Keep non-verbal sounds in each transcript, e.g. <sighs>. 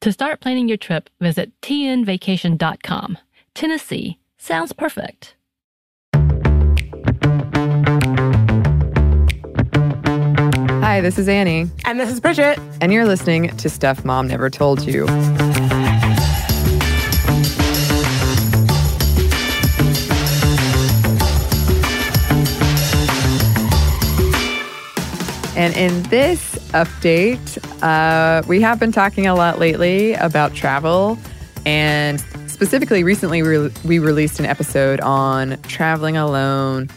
To start planning your trip, visit tnvacation.com. Tennessee sounds perfect. Hi, this is Annie, And this is Bridget. and you're listening to Stuff Mom Never Told You. And in this update, uh, we have been talking a lot lately about travel. And specifically, recently, we, re- we released an episode on traveling alone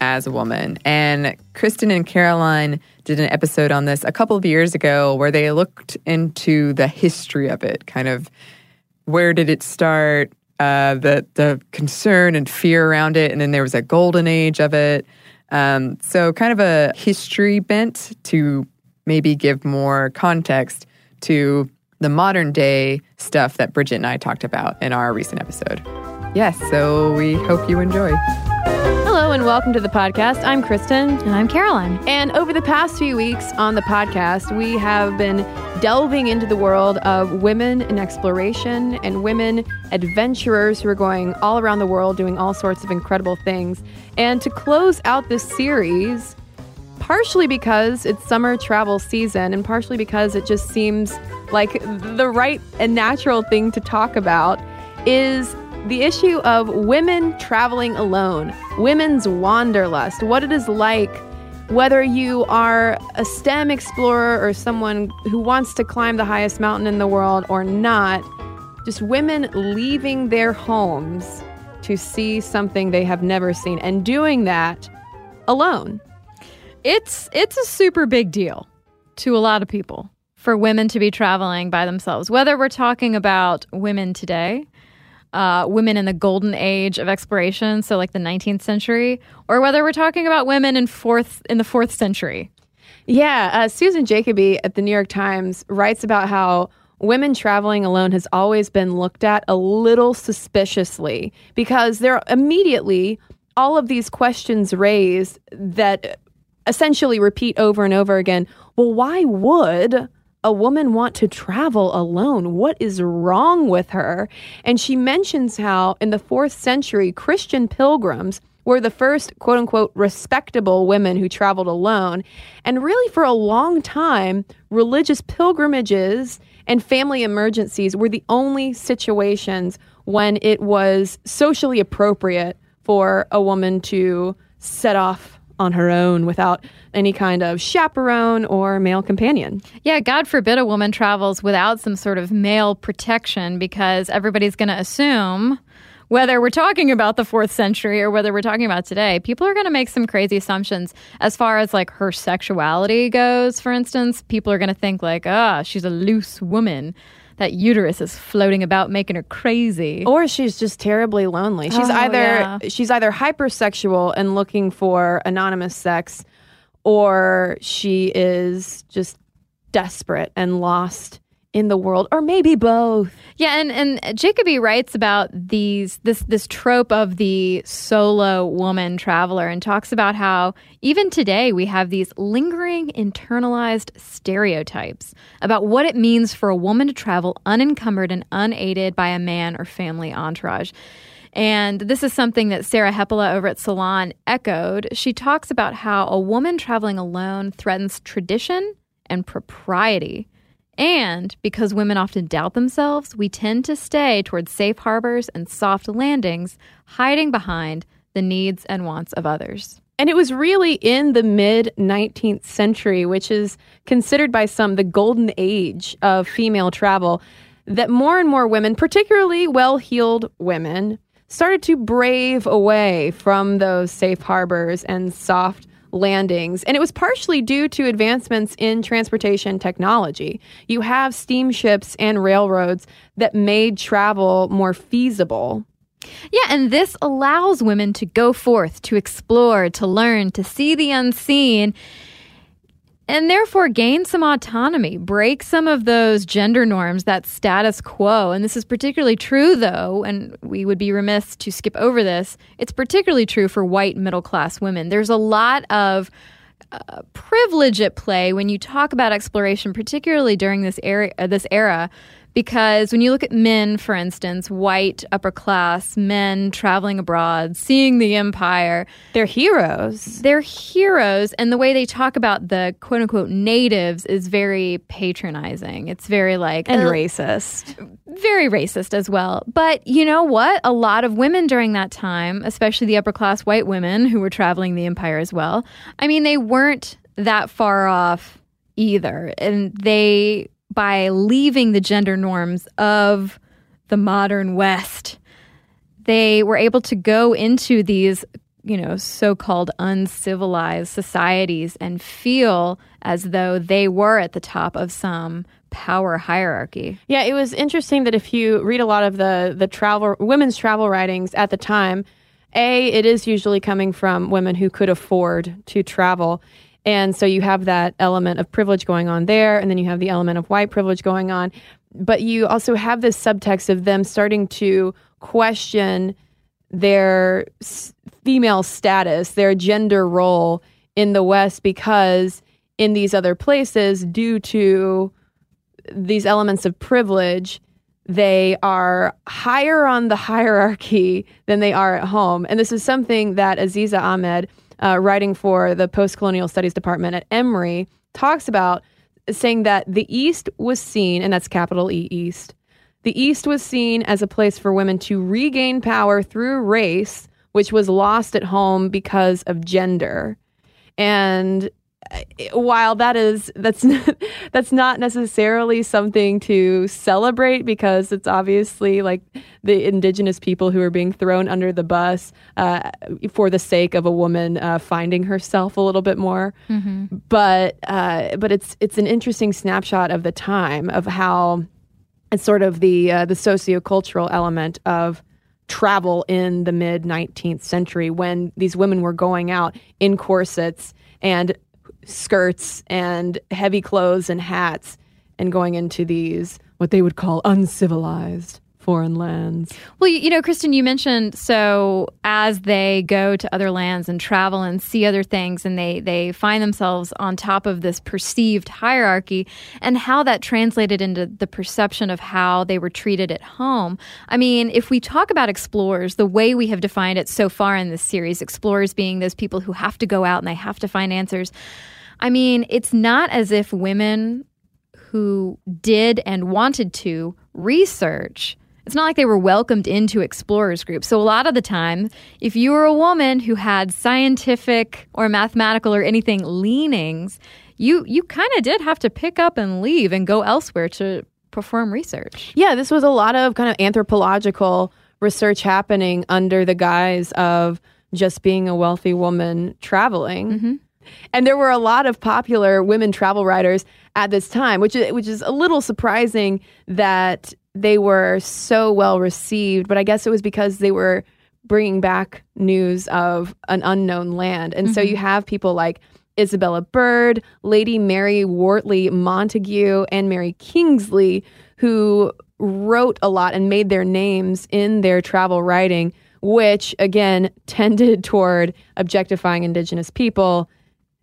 as a woman. And Kristen and Caroline did an episode on this a couple of years ago where they looked into the history of it, kind of where did it start, uh, the the concern and fear around it, and then there was a golden age of it. Um, so kind of a history bent to maybe give more context to the modern day stuff that Bridget and I talked about in our recent episode. Yes, so we hope you enjoy. Hello and welcome to the podcast. I'm Kristen. And I'm Caroline. And over the past few weeks on the podcast, we have been delving into the world of women in exploration and women adventurers who are going all around the world doing all sorts of incredible things. And to close out this series, partially because it's summer travel season and partially because it just seems like the right and natural thing to talk about, is the issue of women traveling alone, women's wanderlust, what it is like whether you are a STEM explorer or someone who wants to climb the highest mountain in the world or not, just women leaving their homes to see something they have never seen and doing that alone. It's it's a super big deal to a lot of people for women to be traveling by themselves. Whether we're talking about women today, uh, women in the golden age of exploration, so like the 19th century, or whether we're talking about women in fourth in the fourth century. Yeah, uh, Susan Jacoby at the New York Times writes about how women traveling alone has always been looked at a little suspiciously because there are immediately all of these questions raised that essentially repeat over and over again. Well, why would a woman want to travel alone? What is wrong with her? And she mentions how in the fourth century, Christian pilgrims were the first quote unquote respectable women who traveled alone. And really, for a long time, religious pilgrimages and family emergencies were the only situations when it was socially appropriate for a woman to set off on her own without any kind of chaperone or male companion. Yeah, God forbid a woman travels without some sort of male protection because everybody's going to assume whether we're talking about the fourth century or whether we're talking about today, people are going to make some crazy assumptions as far as like her sexuality goes. For instance, people are going to think like, ah, she's a loose woman. That uterus is floating about, making her crazy. Or she's just terribly lonely. She's Oh, either yeah. she's either hypersexual and looking for anonymous sex, or she is just desperate and lost in the world, or maybe both. Yeah, and, and Jacoby writes about these this this trope of the solo woman traveler and talks about how even today we have these lingering internalized stereotypes about what it means for a woman to travel unencumbered and unaided by a man or family entourage. And this is something that Sarah Hepola over at Salon echoed. She talks about how a woman traveling alone threatens tradition and propriety. And because women often doubt themselves, we tend to stay towards safe harbors and soft landings, hiding behind the needs and wants of others. And it was really in the mid 19th century, which is considered by some the golden age of female travel, that more and more women, particularly well heeled women, started to brave away from those safe harbors and soft landings. And it was partially due to advancements in transportation technology. You have steamships and railroads that made travel more feasible. Yeah, and this allows women to go forth, to explore, to learn, to see the unseen and therefore gain some autonomy, break some of those gender norms, that status quo. And this is particularly true, though, and we would be remiss to skip over this. It's particularly true for white middle class women. There's a lot of uh, privilege at play when you talk about exploration, particularly during this era. This era because when you look at men, for instance, white upper class men traveling abroad, seeing the empire, they're heroes. They're heroes. And the way they talk about the quote unquote natives is very patronizing. It's very like. And uh, racist. Very racist as well. But you know what? A lot of women during that time, especially the upper class white women who were traveling the empire as well, I mean, they weren't that far off either. And they by leaving the gender norms of the modern West, they were able to go into these, you know, so called uncivilized societies and feel as though they were at the top of some power hierarchy. Yeah, it was interesting that if you read a lot of the the travel women's travel writings at the time, a it is usually coming from women who could afford to travel and so you have that element of privilege going on there, and then you have the element of white privilege going on. But you also have this subtext of them starting to question their female status, their gender role in the West, because in these other places, due to these elements of privilege, they are higher on the <laughs> hierarchy than they are at home. And this is something that Aziza Ahmed uh, writing for the post colonial studies department at Emory, talks about saying that the East was seen, and that's capital E East, the East was seen as a place for women to regain power through race, which was lost at home because of gender. And while that is that's not, <laughs> that's not necessarily something to celebrate because it's obviously like the indigenous people who are being thrown under the bus uh, for the sake of a woman uh, finding herself a little bit more. Mm-hmm. But uh, but it's it's an interesting snapshot of the time of how it's sort of the uh, the sociocultural element of travel in the mid 19th century when these women were going out in corsets and skirts and heavy clothes and hats and going into these what they would call uncivilized foreign lands. Well, you, know, Kristen, you mentioned so as they go to other lands and travel and see other things, and they they find themselves on top of this perceived hierarchy, and how that translated into the perception of how they were treated at home. I mean, if we talk about explorers, the way we have defined it so far in this series, explorers being those people who have to go out and they have to find answers. I mean, it's not as if women who did and wanted to research it's not like they were welcomed into explorers groups. So a lot of the time, if you were a woman who had scientific or mathematical or anything leanings, you you kind of did have to pick up and leave and go elsewhere to perform research. Yeah, this was a lot of kind of anthropological research happening under the guise of just being a wealthy woman traveling. Mm-hmm. And there were a lot of popular women travel writers at this time, which is, which is a little surprising that they were so well received, but I guess it was because they were bringing back news of an unknown land. And mm-hmm. so you mm-hmm. have people like Isabella Bird, Lady Mary Wortley Montagu, and Mary Kingsley, who wrote a lot and made their names in their travel writing, which again <laughs> tended toward objectifying indigenous people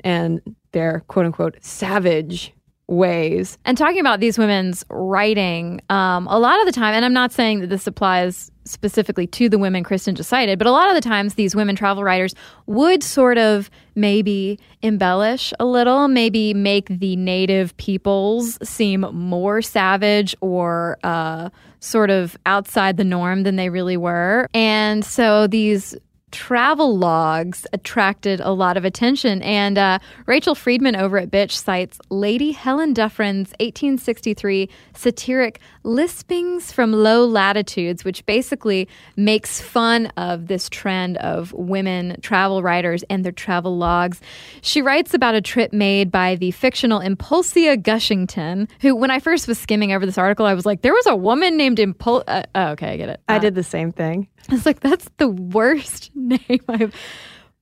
and their quote unquote savage ways. And talking about these women's writing, um, a lot of the time, and I'm not saying that this applies specifically to the women Kristen just cited, but a lot of the times these women travel writers would sort of maybe embellish a little, maybe make the native peoples seem more savage or uh, sort of outside the norm than they really were. And so these travel logs attracted a lot of attention. And uh, Rachel Friedman over at Bitch cites Lady Helen Dufferin's 1863 satiric Lispings from Low Latitudes, which basically makes fun of this trend of women travel writers and their travel logs. She writes about a trip made by the fictional Impulsia Gushington, who, when I first was skimming over this article, I was like, there was a woman named Impul. Uh, oh, okay, I get it. I Uh, did the same thing. I was like, that's the worst <laughs> name I've,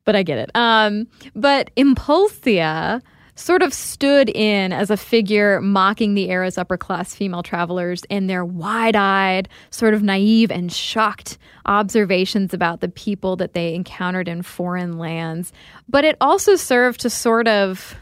but I get it. Um, but Impulsia sort of stood in as a figure mocking the era's upper class female travelers and their wide eyed, sort of naive and shocked observations about the people that they encountered in foreign lands. But it also served to sort of.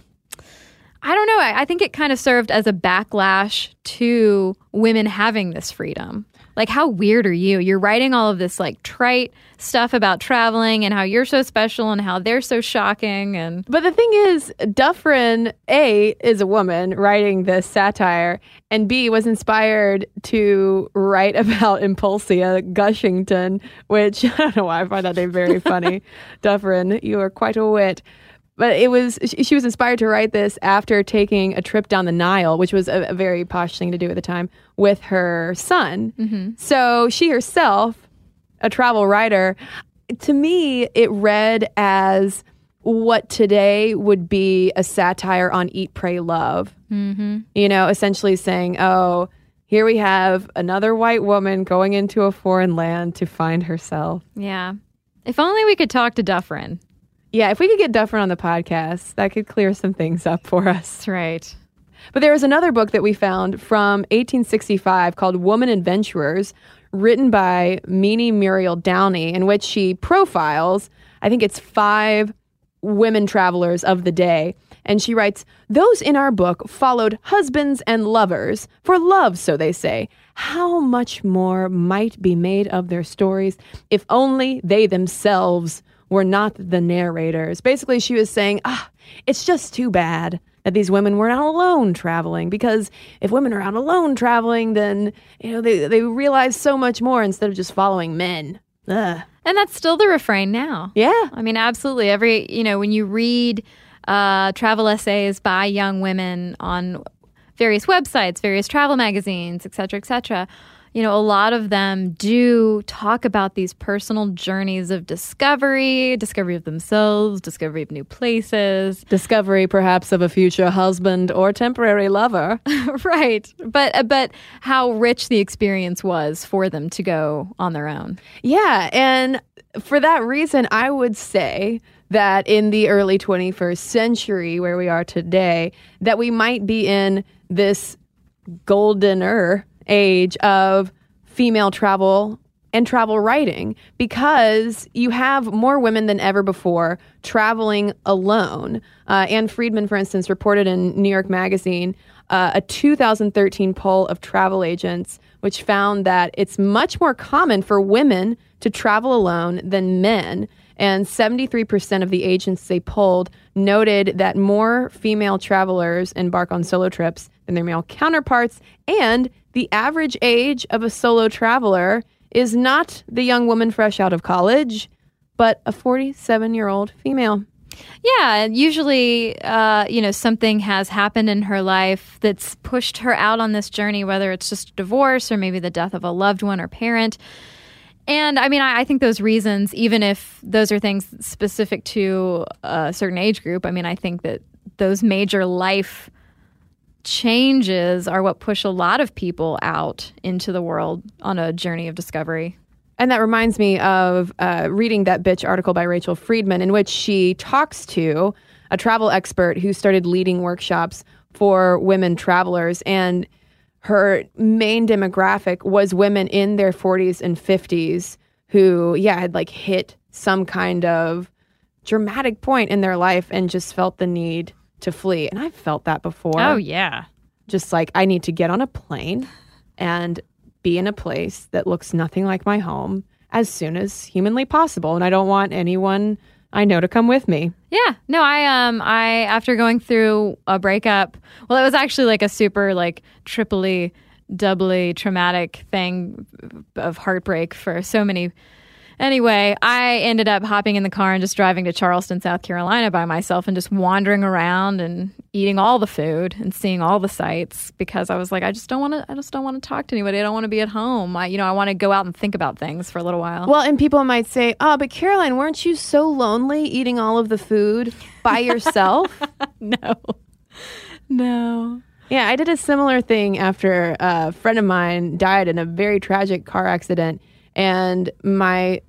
I don't know. I, I think it kind of served as a backlash to women having this freedom. Like, how weird are you? You're writing all of this like trite stuff about traveling and how you're so special and how they're so shocking. And But the thing is, Dufferin, A, is a woman writing this satire, and B, was inspired to write <laughs> about Impulsia Gushington, which <laughs> I don't know why I find that name very funny. <laughs> Dufferin, you are quite a wit. But it was, she she was inspired to write this after taking a trip down the Nile, which was a, a very posh thing to do at the time, with her son. So she herself, a travel writer, to me, it read as what today would be a satire on Eat, Pray, Love. Mm-hmm. You know, essentially saying, oh, here we have another white woman going into a foreign land to find herself. yeah, if only we could talk to Dufferin. Yeah, if we could get Dufferin on the podcast, that could clear some things up for us. That's right. But there was another book that we found from 1865 called Woman Adventurers, written by Ménie Muriel Downey, in which she profiles, I think it's five women travelers of the day. And she writes, Those in our book followed husbands and lovers, for love, so they say. How much more might be made of their stories if only they themselves were not the narrators. Basically, she was saying, ah, it's just too bad that these women were not alone traveling because if women are out alone traveling, then, you know, they, they realize so much more instead of just following men. Ugh. And that's still the refrain now. Yeah. I mean, absolutely. Every, you know, when you read uh, travel essays by young women on various websites, various travel magazines, et cetera, et cetera, you know, a lot of them do talk about these personal journeys of discovery, discovery of themselves, discovery of new places. <laughs> Discovery, perhaps, of a future husband or temporary lover. <laughs> right. But, uh, but how rich the experience was for them to go on their own. Yeah. And for that reason, I would say that in the early 21st century, where we are today, that we might be in this goldener age of female travel and travel writing because you have more women than ever before traveling alone. Uh, Ann Friedman, for instance, reported in New York Magazine uh, a 2013 poll of travel agents, which found that it's much more common for women to travel alone than men. And 73% of the agents they polled noted that more female travelers embark on solo trips than their male counterparts. And the average age of a solo traveler is not the young woman fresh out of college, but a 47 year old female. Yeah, usually, uh, you know, something has happened in her life that's pushed her out on this journey, whether it's just divorce or maybe the death of a loved one or parent. And I mean, I, I think those reasons, even if those are things specific to a certain age group, I mean, I think that those major life changes are what push a lot of people out into the world on a journey of discovery. And that reminds me of uh, reading that bitch article by Rachel Friedman, in which she talks to a travel expert who started leading workshops for women travelers. And her main demographic was women in their 40s and 50s who, yeah, had like hit some kind of dramatic point in their life and just felt the need to flee. And I've felt that before. Oh, yeah. Just like I need to get on a plane and be in a place that looks nothing like my home as soon as humanly possible. And I don't want anyone I know to come with me. Yeah. No, I um I after going through a breakup, well it was actually like a super like triply doubly traumatic thing of heartbreak for so many Anyway, I ended up hopping in the car and just driving to Charleston, South Carolina by myself and just wandering around and eating all the food and seeing all the sights because I was like, I just don't want to, I just don't want to talk to anybody. I don't want to be at home. I, you know, I want to go out and think about things for a little while. Well, and people might say, oh, but Caroline, weren't you so lonely eating all of the food by <laughs> yourself? no. No. Yeah, I did a similar thing after a friend of mine died in a very tragic car accident. And my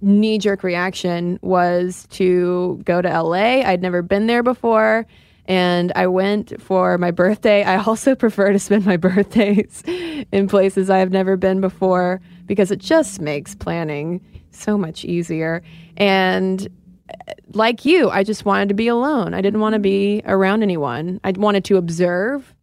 knee jerk reaction was to go to LA. I'd never been there before. And I went for my birthday. I also <laughs> prefer to spend my birthdays <laughs> in places I have never been before because it just makes planning so much easier. And uh, like you, I just wanted to be alone. I didn't want to be around anyone. I wanted to observe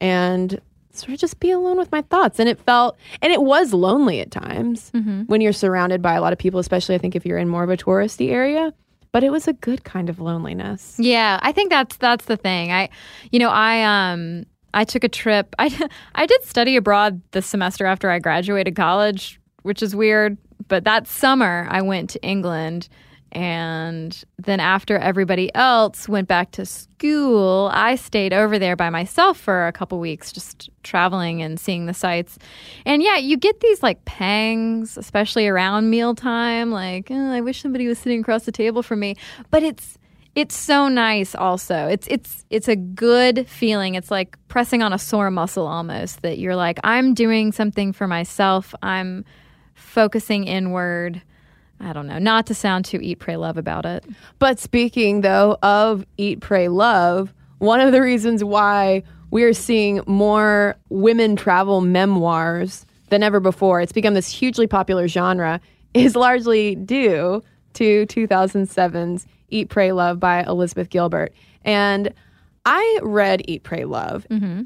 and sort of just be alone with my thoughts. And it felt, and it was lonely at times when you're surrounded by a lot of people, especially I think if you're in more of a touristy area. But it was a good kind of loneliness. Yeah, I think that's that's the thing. I, you know, I um I took a trip. <laughs> I I did study abroad this semester after I graduated college, which is weird. But that summer, I went to England and then after everybody else went back to school, I stayed over there by myself for a couple weeks, just traveling and seeing the sights. And yeah, you get these like pangs, especially around mealtime. Like, "Oh, I wish somebody was sitting across the table from me. But it's it's so nice also it's it's it's a good feeling it's like pressing on a sore muscle almost that you're like i'm doing something for myself i'm focusing inward i don't know not to sound too eat pray love about it But speaking though of Eat, Pray, Love, one of the reasons why we're seeing more women travel memoirs than ever before, it's become this hugely popular genre, is largely due to 2007's Eat, Pray, Love by Elizabeth Gilbert. And I read Eat, Pray, Love. Mm-hmm.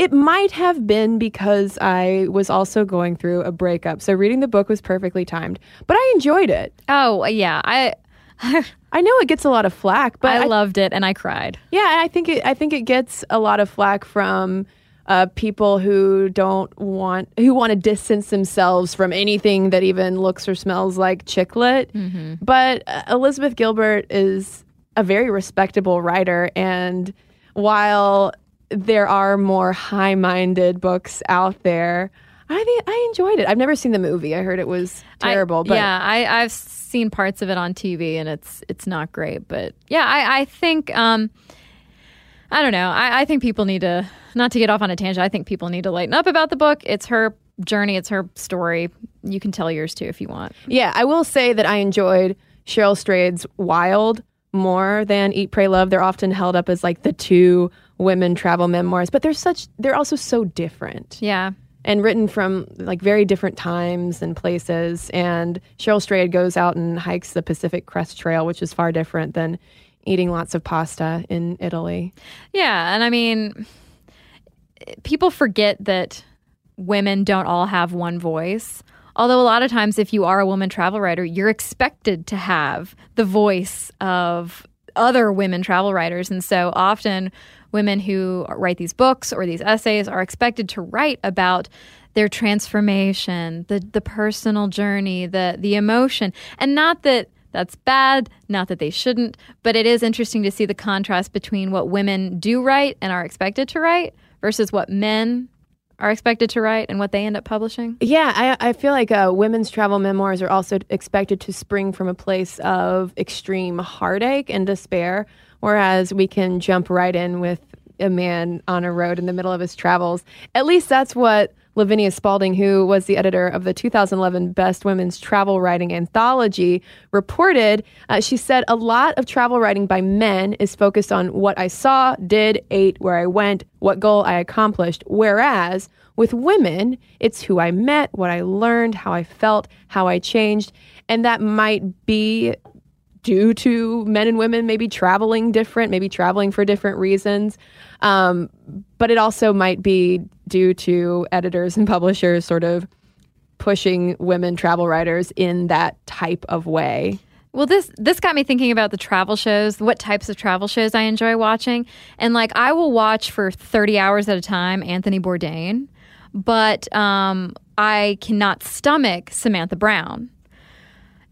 It might have been because I was also going through a breakup. So reading the book was perfectly timed, but I enjoyed it. oh yeah i <laughs> I know it gets a lot of flack, but i I loved it and i cried Yeah, and I think it. I think it gets a lot of flack from uh, people who don't want who want to distance themselves from anything that even looks or smells like chick lit. But uh, Elizabeth Gilbert is a very respectable writer, and while there are more high-minded books out there. I think I enjoyed it. I've never seen the movie. I heard it was I- terrible, but yeah, I, I've seen parts of it on TV, and it's it's not great. But yeah, I, I think um, I don't know. I, I think people need to not to get off on a tangent. I think people need to lighten up about the book. It's her journey. It's her story. You can tell yours too if you want. Yeah, I will say that I enjoyed Cheryl Strayed's Wild more than Eat, Pray, Love. They're often held up as like the two women travel memoirs, but they're such they're also so different Yeah. and written from like very different times and places. And Cheryl Strayed goes out and hikes the Pacific Crest Trail, which is far different than eating lots of pasta in Italy. Yeah, and I mean, people forget that women don't all have one voice. Although a lot of times, if you are a woman travel writer, you're expected to have the voice of other women travel writers. And so often, women who write these books or these essays are expected to write about their transformation, the the personal journey, the the emotion, and not that that's bad, not that they shouldn't, but it is interesting to see the contrast between what women do write and are expected to write versus what men are expected to write and what they end up publishing. Yeah, I, I feel like uh, women's travel memoirs are also expected to spring from a place of extreme heartache and despair, whereas we can jump right in with a man on a road in the middle of his travels. At least that's what Lavinia Spalding, who was the editor of the 2011 Best Women's Travel Writing Anthology, reported uh, she said a lot of travel writing by men is focused on what I saw, did, ate, where I went, what goal I accomplished, whereas with women, it's who I met, what I learned, how I felt, how I changed. And that might be due to men and women maybe traveling different, maybe traveling for different reasons. Um, but it also might be due to editors and <laughs> publishers sort of pushing women travel writers in that type of way. Well, this this got me thinking about the travel shows, what types of travel shows I enjoy watching, and like I will watch for thirty hours at a time Anthony Bourdain, but um, I cannot stomach Samantha Brown.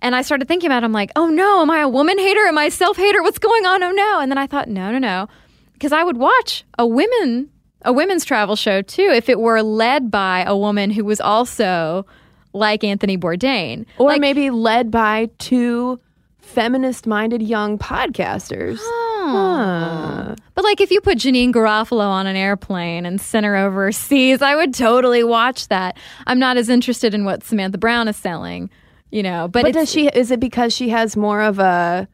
And I started thinking about, it, I'm like, oh no, am I a woman hater? Am I a self hater? What's going on? Oh no! And then I thought, no, no, no, because I would watch a women a women's travel show too if it were led by a woman who was also like Anthony Bourdain, or like, maybe led by two feminist minded young podcasters. Huh. But like if you put Janeane Garofalo on an airplane and sent her overseas, I would totally watch that. I'm not as interested in what Samantha Brown is selling, you know. But, But does she is it because she has more of a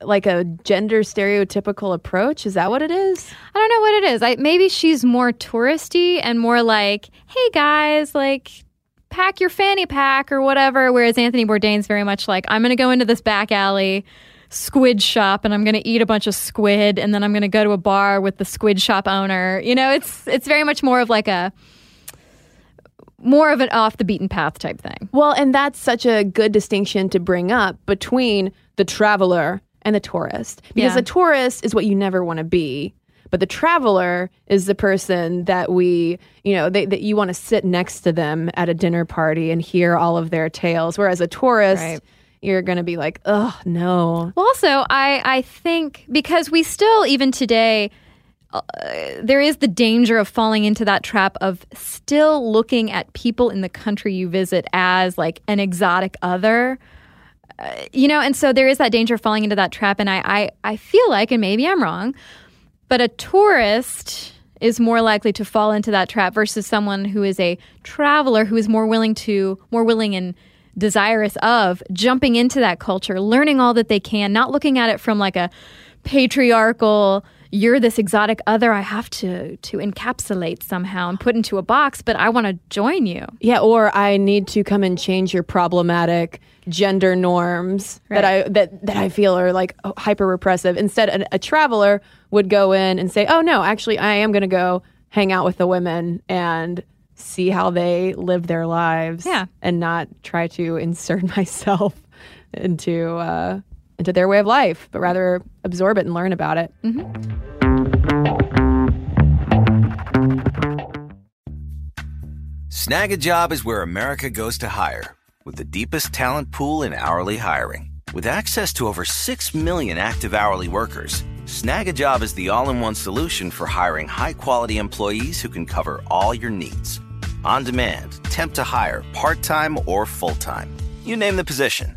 like a gender stereotypical approach? Is that what it is? I don't know what it is. I maybe she's more touristy and more like, "Hey guys, like pack your fanny pack or whatever." Whereas Anthony Bourdain's very much like, "I'm going to go into this back alley squid shop and I'm going to eat a bunch of squid and then I'm going to go to a bar with the squid shop owner." You know, it's it's very much more of like a more of an off the beaten path type thing. Well, and that's such a good distinction to bring up between the traveler and the tourist. Because Yeah. the tourist is what you never want to be. But the traveler is the person that we, you know, they, that you want to sit next to them at a dinner party and hear all of their tales. Whereas a tourist, Right. you're going to be like, oh, no. Well, also, I, I think because we still, even today, uh, there is the danger of falling into that trap of still looking at people in the country you visit as like an exotic other. Uh, you know, and so there is that danger of falling into that trap. And I, I, I feel like, and maybe I'm wrong, but a tourist is more likely to fall into that trap versus someone who is a traveler who is more willing to, more willing and desirous of jumping into that culture, learning all that they can, not looking at it from like a patriarchal, you're this exotic other I have to to encapsulate somehow and put into a box, but I want to join you. Yeah, or I need to come and change your problematic gender norms that I that that I feel are like hyper repressive. Instead, a, a traveler would go in and say, "Oh no, actually, I am going to go hang out with the women and see how they live their lives, Yeah. and not try to insert <laughs> myself into uh, into their way of life, but rather absorb it and learn about it." Mm-hmm. Snagajob is where America goes to hire, with the deepest talent pool in hourly hiring. With access to over 6 million active hourly workers, Snagajob is the all in one solution for hiring high quality employees who can cover all your needs. On demand, temp to hire, part time or full time. You name the position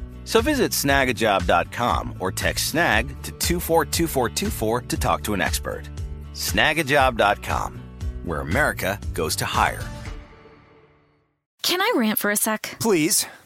So visit snagajob.com or text snag to 242424 to talk to an expert. Snagajob.com, where America goes to hire. Can I rant for a sec? Please.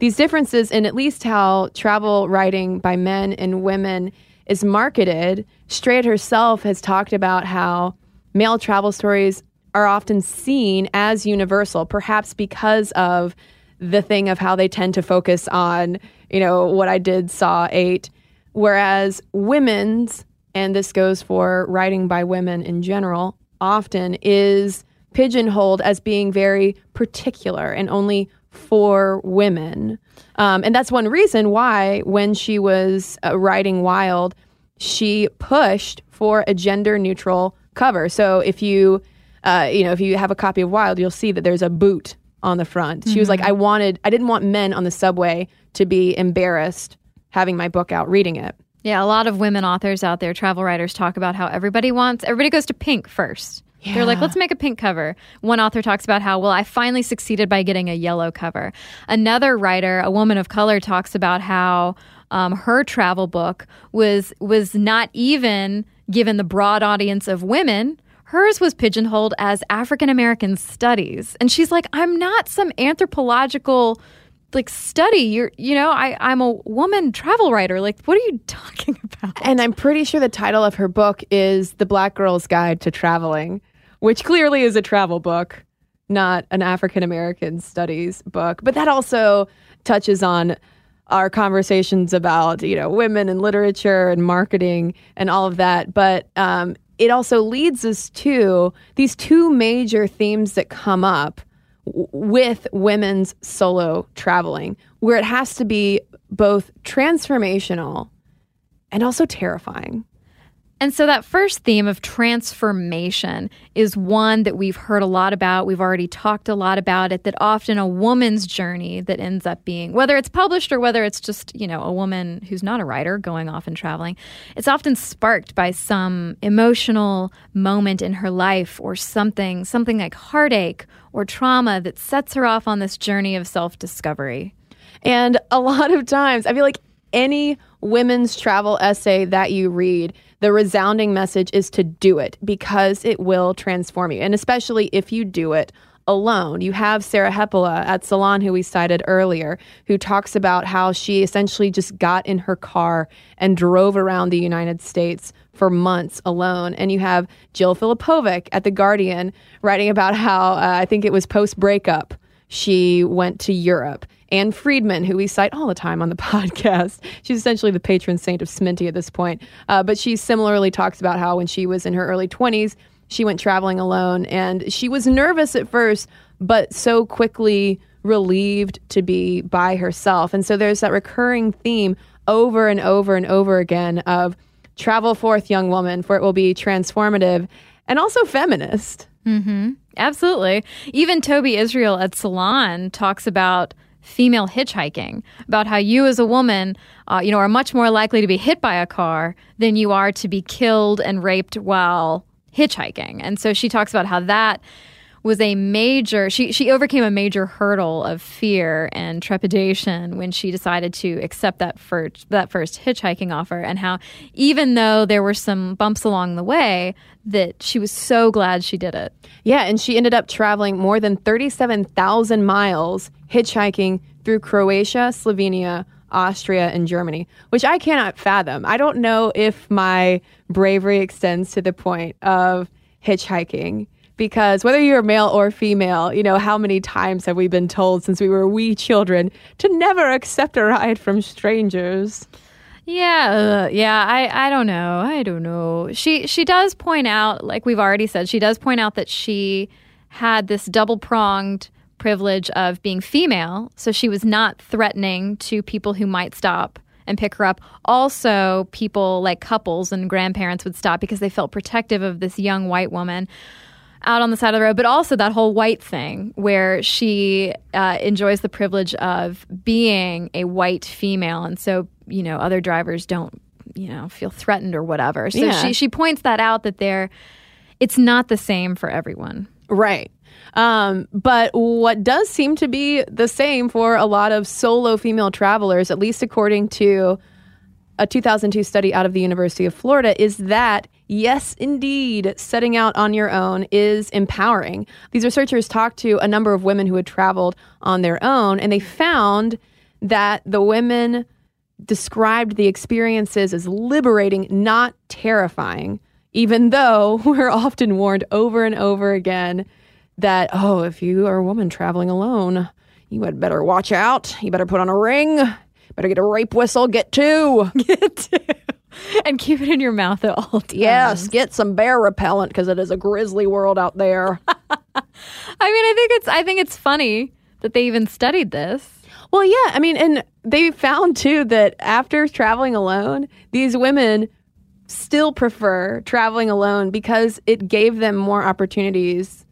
these differences in at least how travel writing by men and women is marketed, Strayed herself has talked about how male travel stories are often seen as universal, perhaps because of the thing of how they tend to focus on, you know, what I did saw ate. whereas women's, and this goes for writing by women in general, often is pigeonholed as being very particular and only for women. Um, and that's one reason why, when she was uh, writing Wild, she pushed for a gender neutral cover. So if you, uh, you know, if you have a copy of Wild, you'll see that there's a boot on the front. She was like, I wanted, I didn't want men on the subway to be embarrassed having my book out reading it. Yeah, a lot of women authors out there, travel writers, talk about how everybody wants, everybody goes to pink first. They're like, let's make a pink cover. One author talks about how, well, I finally succeeded by getting a yellow cover. Another writer, a woman of color, talks about how um, her travel book was was not even given the broad audience of women. Hers was pigeonholed as African American studies, and she's like, I'm not some anthropological like study. You're, you know, I I'm a woman travel writer. Like, what are you <laughs> talking about? And I'm pretty sure the title of her book is The Black Girl's Guide to Traveling, which clearly is a travel book, not an African American studies book. But that also touches on our conversations about, you know, women and literature and marketing and all of that. But um, it also leads us to these two major themes that come up w- with women's solo traveling, where it has to be both transformational and also terrifying. And so that first theme of transformation is one that we've heard a lot about. We've already talked a lot about it that often a woman's journey that ends up being whether it's published or whether it's just, you know, a woman who's not a writer going off and traveling, it's often sparked by some emotional moment in her life or something, something like heartache or trauma that sets her off on this journey of self-discovery. And a lot of times, I feel like any women's travel essay that you read, the resounding message is to do it because it will transform you. And especially if you do it alone. You have Sarah Hepola at Salon, who we cited earlier, who talks about how she essentially just got in her car and drove around the United States for months alone. And you have Jill Filipovic at The Guardian writing about how uh, I think it was post breakup she went to Europe. Ann Friedman, who we cite all the time on the <laughs> podcast, she's essentially the patron saint of Sminty at this point. Uh, but she similarly talks about how when she was in her early 20s, she went traveling alone and she was nervous at first, but so quickly relieved to be by herself. And so there's that recurring theme over and over and over again of travel forth, young woman, for it will be transformative and also feminist. Absolutely. Even Toby Israel at Salon talks about female hitchhiking, about how you as a woman, uh, you know, are much more likely to be hit by a car than you are to be killed and raped while hitchhiking. And so she talks about how that was a major she she overcame a major hurdle of fear and trepidation when she decided to accept that first that first hitchhiking offer and how even though there were some bumps along the way that she was so glad she did it. Yeah, and she ended up traveling more than 37,000 miles hitchhiking through Croatia, Slovenia, Austria, and Germany, which I cannot fathom. I don't know if my bravery extends to the point of hitchhiking. Because whether you're male or female, you know, how many times have we been told since we were wee children to never accept a ride from strangers? Yeah, uh, yeah, I, I don't know. I don't know. She she does point out, like we've already said, she does point out that she had this double pronged privilege of being female, so she was not threatening to people who might stop and pick her up. Also, people like couples and grandparents would stop because they felt protective of this young white woman out on the side of the road, but also that whole white thing where she uh, enjoys the privilege of being a white female. And so, you know, other drivers don't, you know, feel threatened or whatever. So Yeah. she, she points that out that they're, it's not the same for everyone. Right. Um, but what does seem to be the same for a lot of solo female travelers, at least according to a 2002 study out of the University of Florida, is that yes, indeed, setting out on your own is empowering. These researchers talked to a number of women who had traveled on their own, and they found that the women described the experiences as liberating, not terrifying, even though <laughs> we're often warned over and over again that, oh, if you are a woman traveling alone, you had better watch out. You better put on a ring. Better get a rape whistle. Get two. <laughs> Get two. and keep it in your mouth at all times. yes, get some bear repellent because it is a grisly world out there. <laughs> I mean, I think it's I think it's funny that they even studied this. Well, yeah. I mean, and they found too that after traveling alone, these women still prefer traveling alone because it gave them more opportunities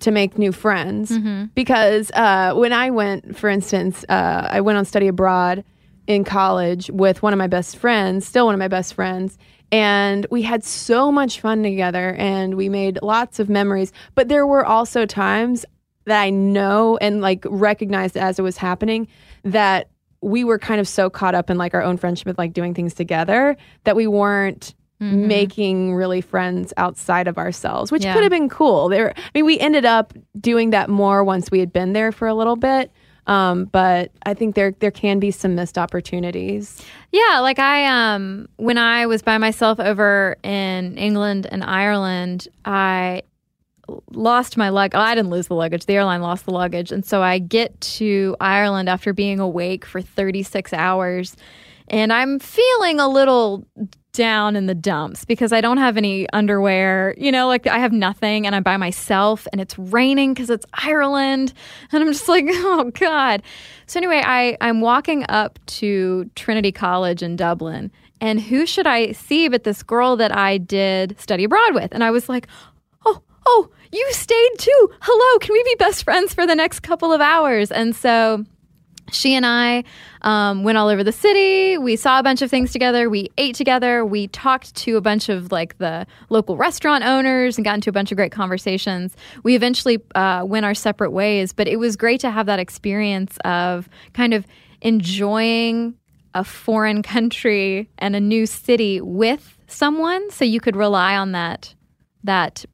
to make new friends. Because uh, when I went, for instance, uh, I went on study abroad in college with one of my best friends, still one of my best friends. And we had so much fun together and we made lots of memories. But there were also times that I know and like recognized as it was happening that we were kind of so caught up in like our own friendship with like doing things together that we weren't mm-hmm. making really friends outside of ourselves, which Yeah. could have been cool. There, I mean, we ended up doing that more once we had been there for a little bit. Um, but I think there there can be some missed opportunities. Yeah, like I um when I was by myself over in England and Ireland, I lost my luggage. I didn't lose the luggage. The airline lost the luggage. And so I get to Ireland after being awake for 36 hours and I'm feeling a little down in the dumps because I don't have any underwear. You know, like I have nothing and I'm by myself and it's raining because it's Ireland. <laughs> And I'm just like, <laughs> oh God. So anyway, I, I'm walking up to Trinity College in Dublin. And who should I see but this girl that I did study abroad with? And I was like, oh, oh, you stayed too. Hello, can we be best friends for the next couple of hours? And so she and I um, went all over the city. We saw a bunch of things together. We ate together. We talked to a bunch of like the local restaurant owners and got into a bunch of great conversations. We eventually uh, went our separate ways, but it was great to have that experience of kind of enjoying a foreign <laughs> country and a new city with someone, so you could rely on that that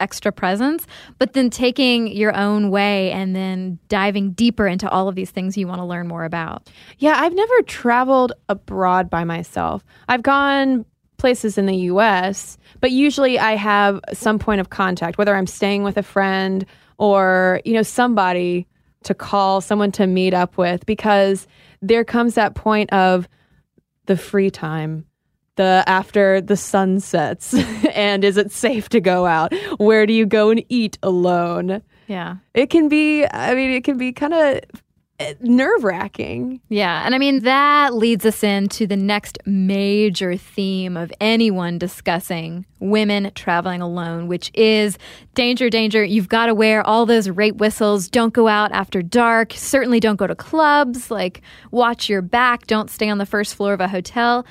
extra presence, but then taking your own way and then diving deeper into all of these things you want to learn more about. Yeah, I've never traveled abroad by myself. I've gone places in the US, but usually I have some point of contact, whether I'm staying with a friend or, you know, somebody to call, someone to meet up with, because there comes that point of the free time. The after the sun sets, <laughs> and is it safe to go out? Where do you go and eat alone? Yeah. It can be, I mean, it can be kind of eh, nerve wracking. Yeah. And I mean, that leads us into the next major theme of anyone discussing women traveling alone, which is danger, danger. You've got to wear all those rape whistles. Don't go out after dark. Certainly don't go to clubs. Like, watch your back. Don't stay on the first floor of a hotel.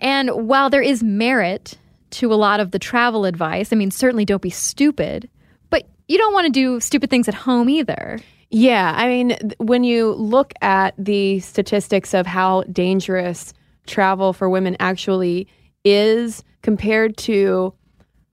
And while there is merit to a lot of the travel advice, I mean, certainly don't be stupid, but you don't want to do stupid things at home either. Yeah, I mean, when you look at the statistics of how dangerous travel for women actually is compared to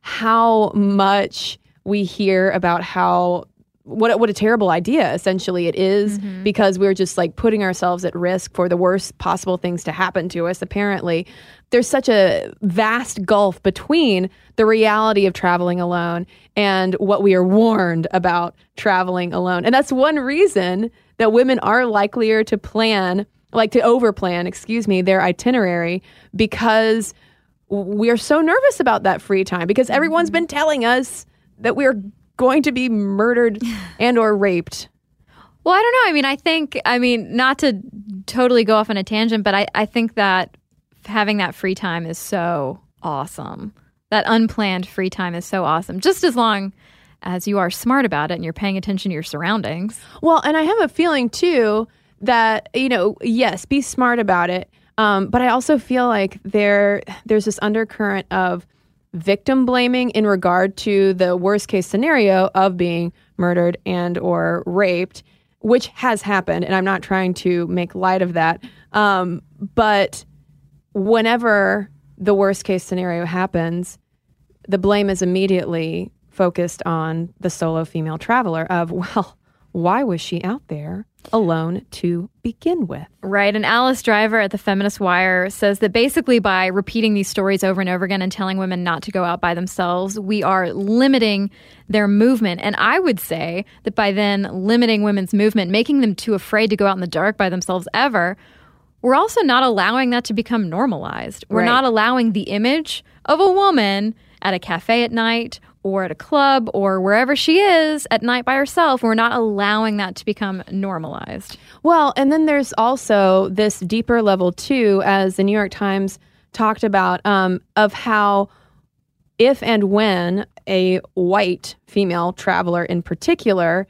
how much we hear about how what a- what a terrible idea essentially it is mm-hmm. because we're just like putting ourselves at risk for the worst possible things to happen to us. Apparently there's such a vast gulf between the reality of traveling alone and what we are warned about traveling alone. And that's one reason that women are likelier to plan like to overplan excuse me their itinerary because we're so nervous about that free time because everyone's mm-hmm. been telling us that we're going to be murdered <laughs> and or raped. Well, I don't know. I mean, I think, I mean, not to totally go off on a tangent, but I, I think that having that free time is so awesome. That unplanned free time is so awesome. Just as long as you are smart about it and you're paying attention to your surroundings. Well, and I have a feeling too that you know, yes, be smart about it. Um, but I also feel like there there's this undercurrent of victim blaming in regard to the worst case scenario of being murdered and or raped, which has happened, and I'm not trying to make light of that. Um, but whenever the worst case scenario happens, the blame is immediately focused on the solo female traveler of, <laughs> well, why was she out there alone to begin with? Right. And Alice Driver at the Feminist Wire says that basically by repeating these stories over and over again and telling women not to go out by themselves, we are limiting their movement. And I would say that by then limiting women's movement, making them too afraid to go out in the dark by themselves ever, we're also not allowing that to become normalized. We're Right. not allowing the image of a woman at a cafe at night or at a club or wherever she is at night by herself. We're not allowing that to become normalized. Well, and then there's also this deeper level too, as the New York Times talked about, um, of how if and when a white female traveler in particular,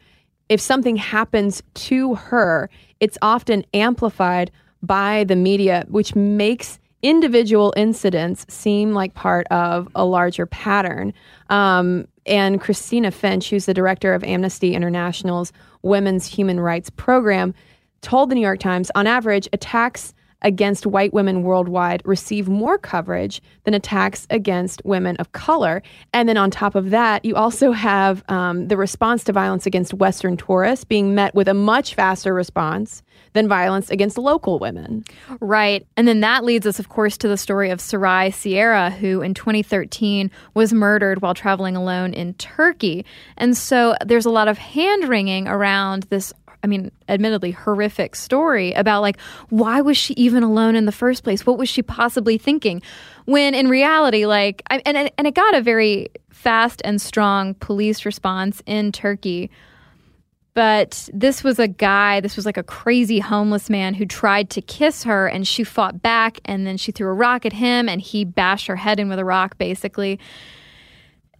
if something happens to her, it's often amplified by the media, which makes individual incidents seem like part of a larger pattern. Um, and Christina Finch, who's the director of Amnesty International's Women's Human Rights Program, told the New York Times on average, attacks against white women worldwide receive more coverage than attacks against women of color. And then on top of that, you also have um, the response to violence against Western tourists being met with a much faster response than violence against local women. Right. And then that leads us, of course, to the story of Sarai Sierra, who in 2013 was murdered while traveling alone in Turkey. And so there's a lot of hand wringing around this. I mean, admittedly horrific story about like why was she even alone in the first place? What was she possibly thinking? When in reality, like, I, and and it got a very fast and strong police response in Turkey but this was a guy, this was like a crazy homeless man who tried to kiss her and she fought back and then she threw a rock at him and he bashed her head in with a rock basically.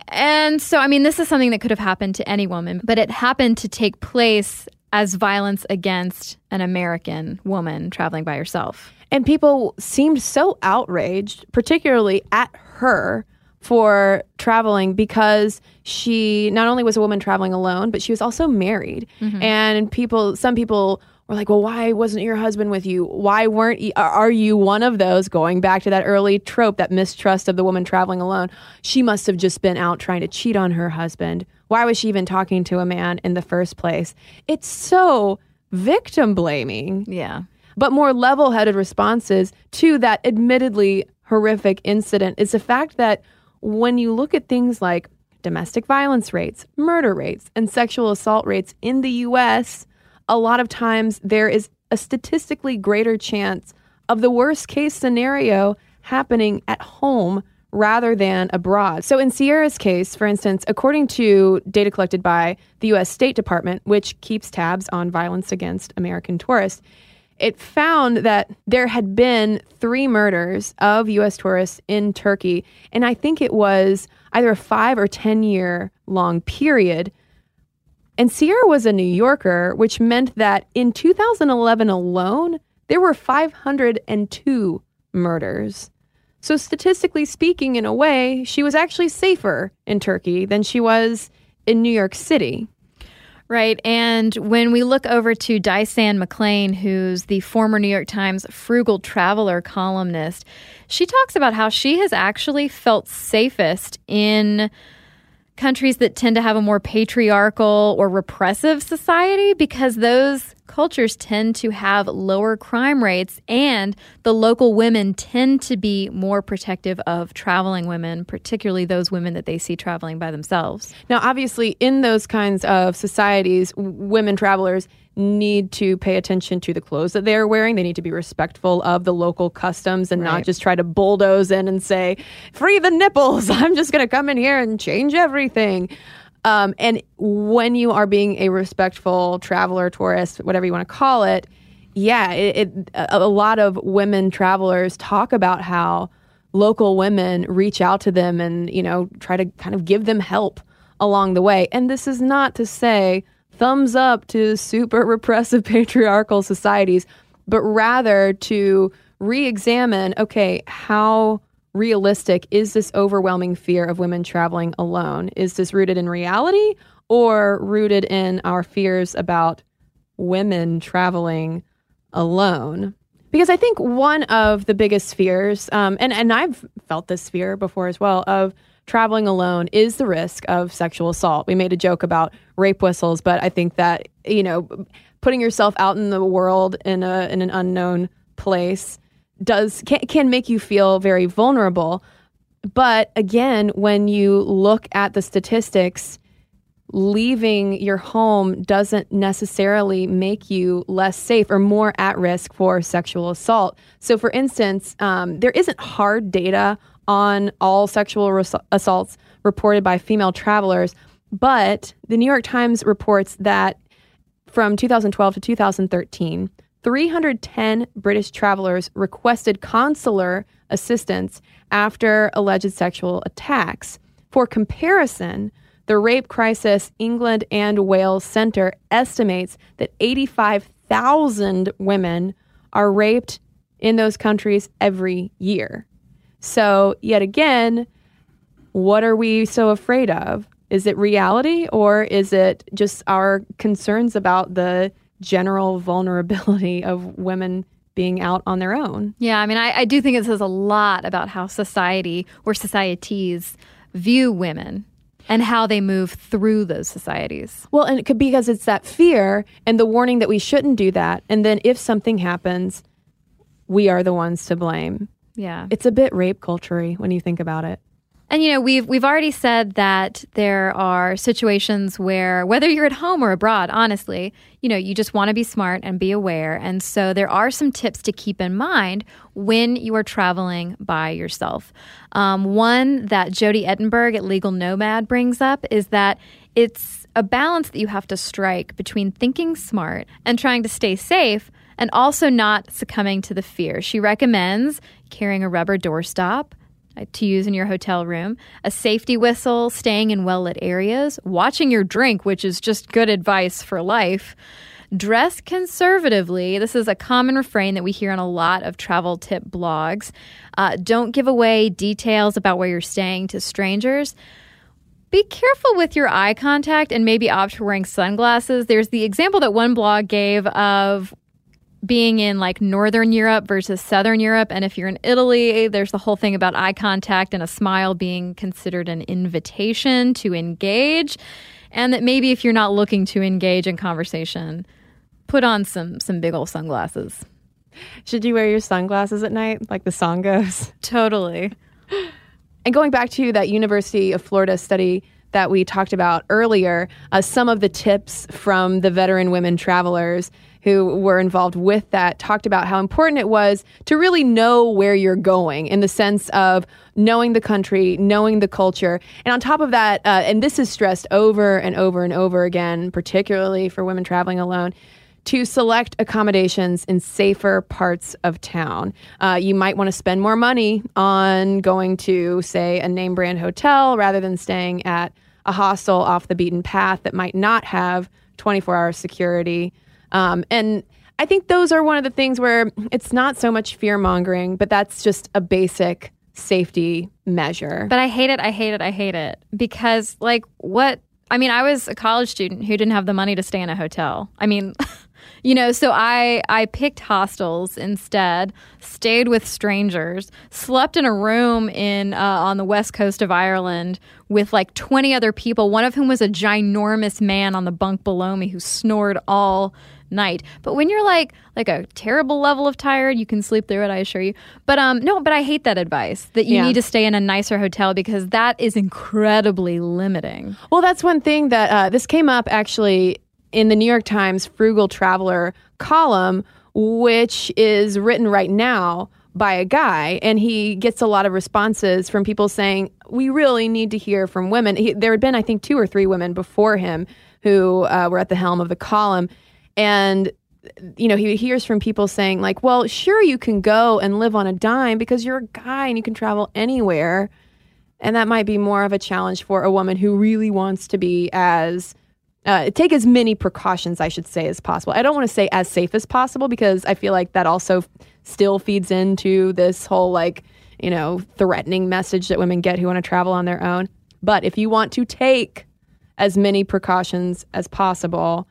And so, I mean, this is something that could have happened to any woman, but it happened to take place as violence against an American woman traveling by herself. And people seemed so outraged, particularly at her for traveling because she not only was a woman traveling alone, but she was also married. Mm-hmm. And people, some people were like, well, why wasn't your husband with you? Why weren't you, are- are you one of those going back to that early trope, that mistrust of the woman traveling alone? She must have just been out trying to cheat on her husband. Why was she even talking to a man in the first place? It's so victim blaming Yeah. but more level headed responses to that admittedly horrific incident is the fact that when you look at things like domestic violence rates, murder rates, and sexual assault rates in the US, a lot of times there is a statistically greater chance of the worst case scenario happening at home rather than abroad. So, in Sierra's case, for instance, according to data collected by the US State Department, which keeps tabs on violence against American tourists, it found that there had been three murders of U.S. tourists in Turkey. And I think it was either a five or 10 year long period. And Sierra was a New Yorker, which meant that in 2011 alone, there were 502 murders. So, statistically speaking, in a way, she was actually safer in Turkey than she was in New York City. Right. And when we look over to Daisann McLane, who's the former New York Times frugal traveler columnist, she talks about how she has actually felt safest in countries that tend to have a more patriarchal or repressive society because those cultures tend to have lower crime rates and the local women tend to be more protective of traveling women, particularly those women that they see traveling by themselves. Now, obviously, in those kinds of societies, women travelers need to pay attention to the clothes that they're wearing. They need to be respectful of the local customs and not just try to bulldoze in and say, free the nipples. <laughs> I'm just going to come in here and change everything. Um, and when you are being a respectful traveler, tourist, whatever you want to call it, yeah, it, it, a, a lot of women travelers talk about how local women reach out to them and you know try to kind of give them help along the way. And this is not to say thumbs up to super repressive <laughs> patriarchal societies, but rather to re-examine okay how realistic is this overwhelming fear of women traveling alone? Is this rooted in reality or rooted in our fears about women traveling alone? Because I think one of the biggest fears, um, and, and I've felt this fear before as well, of traveling alone is the risk of sexual assault. We made a joke about rape whistles, but I think that, you know, putting yourself out in the world in a in an unknown place does can, can make you feel very vulnerable. But again, when you look at the statistics, leaving your home doesn't necessarily make you less safe or more at risk for sexual assault. So, for instance, um, there isn't hard data on all sexual res- assaults reported by female travelers, but the New York Times reports that from 2012 to 2013, 310 British travelers requested consular assistance after alleged sexual attacks. For comparison, the Rape Crisis England and Wales Center estimates that 85,000 women are raped in those countries every year. So, yet again, what are we so afraid of? Is it reality or is it just our concerns about the general <laughs> vulnerability of women being out on their own. Yeah, I mean, I, I do think it says a lot about how society or societies view women and how they move through those societies. Well, and it could because it's that fear and the warning that we shouldn't do that. And then if something happens, we are the ones to blame. Yeah. It's a bit rape culture when you think about it. And you know, we've we've already said that there are situations where whether you're at home or abroad, honestly, you know, you just want to be smart and be aware. And so there are some tips to keep in mind when you are traveling by yourself. Um, one that Jody Ettenberg at Legal Nomad brings up is that it's a balance that you have to strike between thinking smart and trying to stay safe and also not succumbing to the fear. She recommends carrying a rubber doorstop uh, to use in your hotel room, a safety whistle, staying in well lit areas, watching your drink, which is just good advice for life. Dress conservatively. This is a common refrain that we hear on a lot of travel tip blogs. Uh, don't give away details about where you're staying to strangers. Be careful with your eye contact and maybe opt for wearing sunglasses. There's the example that one blog gave of being in like Northern Europe versus Southern Europe. And if you're in Italy, there's the whole thing about eye contact and a smile being considered an invitation to engage. And that maybe if you're not looking to engage in conversation, put on some some big old sunglasses. Should you wear your sunglasses at night, like the song goes? <laughs> Totally. And going back to that University of Florida study that we talked about earlier, uh, some of the tips from the veteran women travelers who were involved with that talked about how important it was to really know where you're going in the sense of knowing the country, knowing the culture. And on top of that, uh, and this is stressed over and over and over again, particularly for women traveling alone. To select accommodations in safer parts of town. Uh, you might want to spend more money on going to, say, a name brand hotel rather than staying at a hostel off the beaten path that might not have 24 hour security. Um, and I think those are one of the things where it's not so much fear mongering, but that's just a basic safety measure. But I hate it. I hate it. I hate it because, like, what? I mean, I was a college student who didn't have the money to stay in a hotel. I mean, <laughs> you know, so I I picked hostels instead, stayed with strangers, slept in a room in uh, on the west coast of Ireland with like 20 other people, one of whom was a ginormous man on the bunk below me who snored all night. But when you're like like a terrible level of tired, you can sleep through it, I assure you. But um no, but I hate that advice that you Yeah. need to stay in a nicer hotel because that is incredibly limiting. Well, that's one thing that uh, this came up actually in the New York Times Frugal Traveler column, which is written right now by a guy, and he gets a lot of responses from people saying, we really need to hear from women. He, there had been, I think, two or three women before him who uh, were at the helm of the column. And, you know, he hears from people saying, like, well, sure, you can go and live on a dime because you're a guy and you can travel anywhere. And that might be more of a challenge for a woman who really wants to be as uh, take as many precautions, I should say, as possible. I don't want to say as safe as possible because I feel like that also still feeds into this whole like, you know, threatening message that women get who want to travel on their own. But if you want to take as many precautions as possible,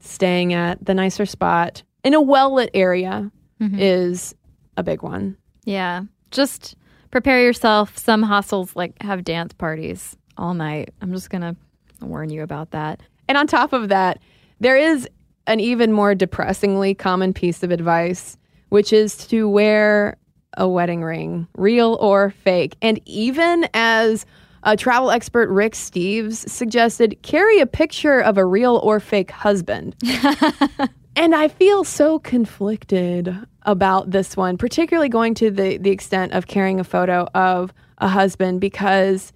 staying at the nicer spot in a well lit area mm-hmm. is a big one. Yeah. Just prepare yourself. Some hostels like have dance parties all night. I'm just going to warn you about that. And on top of that, there is an even more depressingly common piece of advice, which is to wear a wedding ring, real or fake. And even as a travel expert Rick Steves suggested, carry a picture of a real or fake husband. <laughs> and I feel so conflicted about this one, particularly going to the, the extent of carrying a photo of a husband because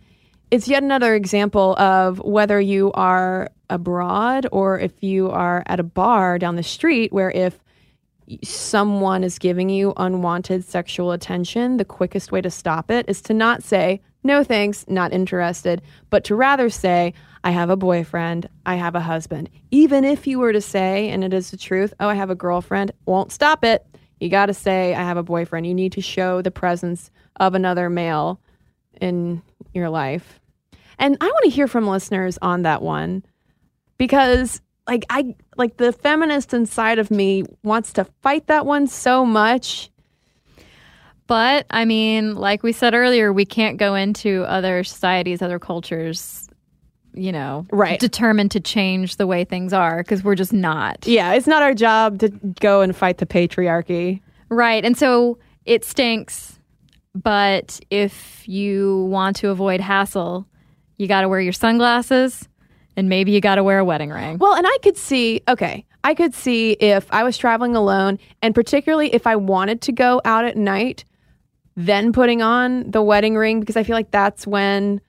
it's yet another example of whether you are abroad or if you are at a bar down the street where if someone is giving you unwanted sexual attention, the quickest way to stop it is to not say, no thanks, not interested, but to rather say, I have a boyfriend, I have a husband. Even if you were to say, and it is the truth, oh, I have a girlfriend, won't stop it. You got to say, I have a boyfriend. You need to show the presence of another male in your life. And I want to hear from listeners on that one because like I like the feminist inside of me wants to fight that one so much. But I mean, like we said earlier, we can't go into other societies, other cultures, you know, Right. determined to change the way things are because we're just not. Yeah, it's not our job to go and fight the patriarchy. Right. And so it stinks. But if you want to avoid hassle, you got to wear your sunglasses and maybe you got to wear a wedding ring. Well, and I could see, okay, I could see if I was traveling alone, and particularly if I wanted to go out at night, then putting on the wedding ring because I feel like that's when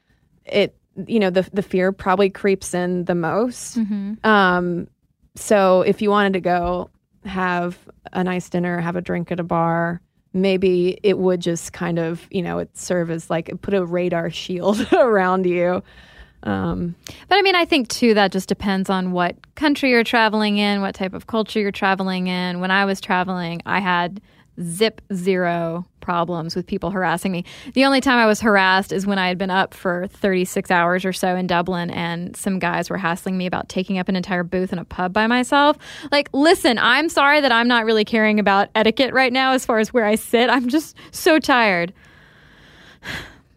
it, you know, the the fear probably creeps in the most. Um, so if you wanted to go have a nice dinner, have a drink at a bar, maybe it would just kind of, you know, it serve as like put a radar <laughs> shield around you. Um, But I mean, I think too that just depends on what country you're traveling in, what type of culture you're traveling in. When I was traveling, I had zip zero problems with people harassing me. The only time I was harassed is when I had been up for 36 hours or so in Dublin and some guys were hassling me about taking up an entire booth in a pub by myself. Like, listen, I'm sorry that I'm not really caring about etiquette right now as far as where I sit. I'm just so tired. <sighs>